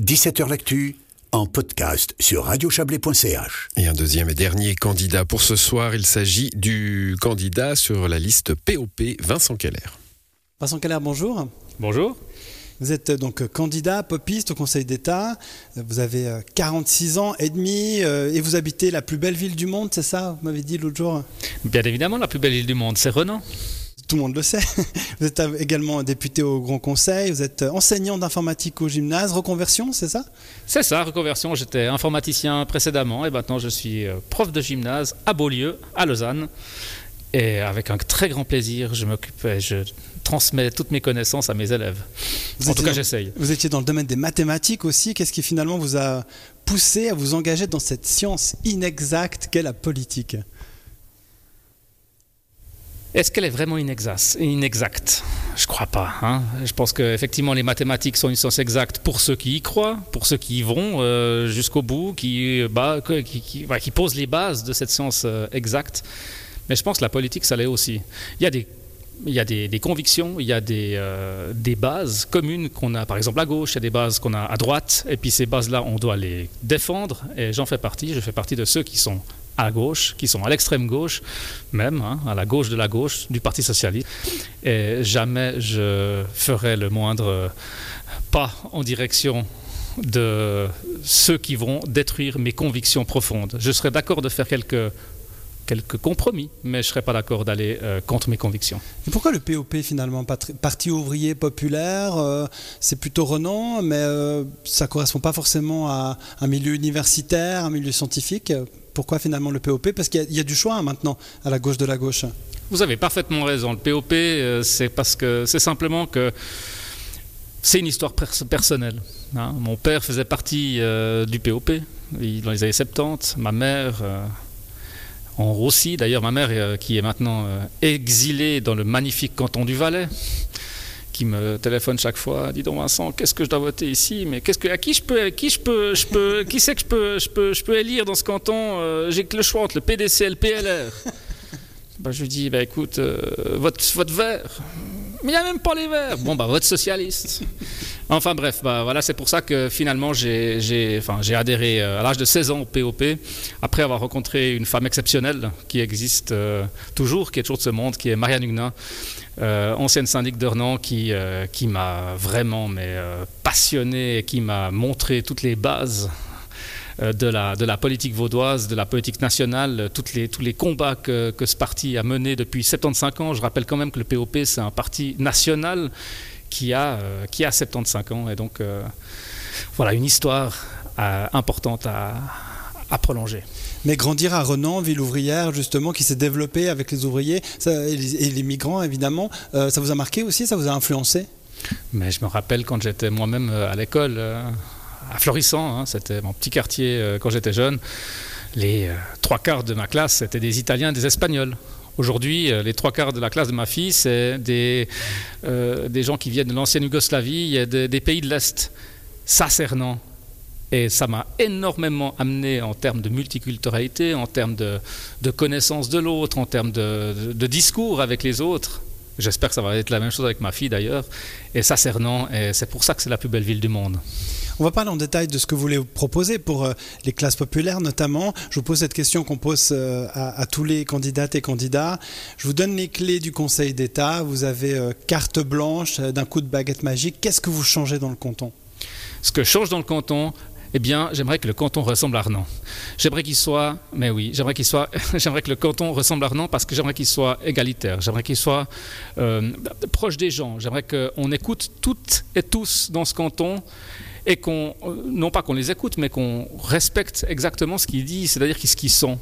17h L'actu en podcast sur radiochablais.ch. Et un deuxième et dernier candidat pour ce soir, il s'agit du candidat sur la liste POP, Vincent Keller. Vincent Keller, bonjour. Bonjour. Vous êtes donc candidat popiste au Conseil d'État. Vous avez 46 ans et demi euh, et vous habitez la plus belle ville du monde, c'est ça Vous m'avez dit l'autre jour? Bien évidemment, la plus belle ville du monde, c'est Renan. Tout le monde le sait. Vous êtes également député au Grand Conseil, vous êtes enseignant d'informatique au gymnase, reconversion, c'est ça? C'est ça, reconversion. J'étais informaticien précédemment et maintenant je suis euh, prof de gymnase à Beaulieu, à Lausanne. Et avec un très grand plaisir, je m'occupe, je transmets toutes mes connaissances à mes élèves. Vous en tout cas, j'essaye. Vous étiez dans le domaine des mathématiques aussi. Qu'est-ce qui finalement vous a poussé à vous engager dans cette science inexacte qu'est la politique? Est-ce qu'elle est vraiment inexact Inexacte? Je crois pas. hein. Je pense qu'effectivement, les mathématiques sont une science exacte pour ceux qui y croient, pour ceux qui y vont euh, jusqu'au bout, qui, bah, qui, posent les bases de cette science euh, exacte. Mais je pense que la politique, ça l'est aussi. Il y a des convictions, il y a euh, des bases communes qu'on a, par exemple à gauche, il y a des bases qu'on a à droite, et puis ces bases-là, on doit les défendre, et j'en fais partie, je fais partie de ceux qui sont à gauche, qui sont à l'extrême gauche, même, hein, à la gauche de la gauche, du Parti Socialiste, et jamais je ferai le moindre pas en direction de ceux qui vont détruire mes convictions profondes. Je serais d'accord de faire quelques, quelques compromis, mais je ne serais pas d'accord d'aller euh, contre mes convictions. Et pourquoi le POP finalement Parti ouvrier populaire, euh, c'est plutôt Renan, mais euh, ça correspond pas forcément à un milieu universitaire, un milieu scientifique? Pourquoi finalement le POP Parce qu'il y a- il y, a du choix hein, maintenant à la gauche de la gauche. Vous avez parfaitement raison. Le POP, c'est parce que c'est simplement que c'est une histoire pers- personnelle. hein. Mon père faisait partie du POP dans les années 70. Ma mère en aussi. D'ailleurs, ma mère euh, qui est maintenant euh, exilée dans le magnifique canton du Valais qui me téléphone chaque fois, dis donc Vincent, qu'est-ce que je dois voter ici? Mais qu'est-ce que à qui je peux, qui je peux, qui c'est que je peux, je peux, je peux élire dans ce canton Euh, J'ai que le choix entre le PDC et le PLR. Bah, je lui dis, bah, écoute, euh, votre vert. Mais il n'y a même pas les verts. Bon, bah, votre socialiste. Enfin bref, bah, voilà, c'est pour ça que finalement j'ai adhéré euh, à l'âge de 16 ans au POP, après avoir rencontré une femme exceptionnelle qui existe euh, toujours, qui est toujours de ce monde, qui est Marianne Huguenin, euh, ancienne syndic de Renan, qui, qui m'a vraiment mais, passionné et qui m'a montré toutes les bases de la, politique vaudoise, de la politique nationale, tous les combats que, que ce parti a menés depuis 75 ans. Je rappelle quand même que le POP, c'est un parti national qui a, euh, qui a 75 ans. Et donc, euh, voilà, une histoire euh, importante à, à prolonger. Mais grandir à Renan, ville ouvrière justement, qui s'est développée avec les ouvriers ça- et, les, et migrants évidemment, euh, ça vous a marqué aussi Ça vous a influencé? Mais je me rappelle quand j'étais moi-même à l'école, euh, à Florissant, hein, c'était mon petit quartier euh, quand j'étais jeune, les trois quarts de ma classe, c'était des Italiens, des Espagnols. Aujourd'hui, euh, les trois quarts de la classe de ma fille, c'est des, euh, gens qui viennent de l'ancienne Yougoslavie et des, pays de l'Est. Ça, c'est. Et ça m'a énormément amené en termes de multiculturalité, en termes de, connaissance de l'autre, en termes de, discours avec les autres. J'espère que ça va être la même chose avec ma fille d'ailleurs. Et ça, c'est et c'est pour ça que c'est la plus belle ville du monde. On va parler en détail de ce que vous voulez proposer pour euh, les classes populaires notamment. Je vous pose cette question qu'on pose euh, à, tous les candidates et candidats. Je vous donne les clés du Conseil d'État. Vous avez euh, carte blanche d'un coup de baguette magique. Qu'est-ce que vous changez dans le canton? Ce que change dans le canton, eh bien, j'aimerais que le canton ressemble à Renan. J'aimerais qu'il soit, mais oui, j'aimerais qu'il soit, j'aimerais que le canton ressemble à Renan parce que j'aimerais qu'il soit égalitaire. J'aimerais qu'il soit euh, proche des gens. J'aimerais qu'on écoute toutes et tous dans ce canton et qu'on, euh, non pas qu'on les écoute, mais qu'on respecte exactement ce qu'ils disent, c'est-à-dire ce qu'ils sont.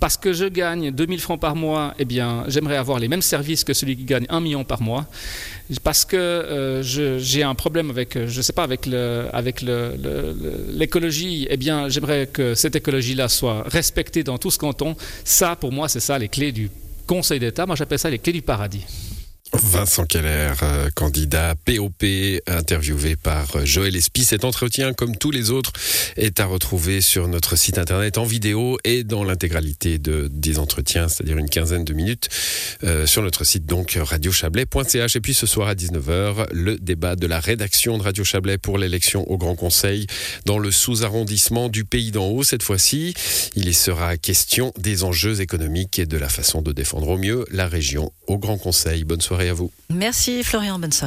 Parce que je gagne 2000 francs par mois, eh bien, j'aimerais avoir les mêmes services que celui qui gagne 1 million par mois. Parce que euh, j'ai un problème avec, euh, je sais pas, avec l'écologie, eh bien, j'aimerais que cette écologie-là soit respectée dans tout ce canton. Ça, pour moi, c'est ça les clés du Conseil d'État. Moi, j'appelle ça les clés du paradis. Vincent Keller, euh, candidat POP, interviewé par euh, Joël Espy. Cet entretien, comme tous les autres, est à retrouver sur notre site internet en vidéo et dans l'intégralité de, des entretiens, c'est-à-dire une quinzaine de minutes, euh, sur notre site donc radiochablais.ch. Et puis ce soir à 19h, le débat de la rédaction de Radio Chablais pour l'élection au Grand Conseil dans le sous-arrondissement du Pays d'en haut. Cette fois-ci, il y sera question des enjeux économiques et de la façon de défendre au mieux la région au Grand Conseil. Bonne soirée à vous. Merci Florian, bonne soirée.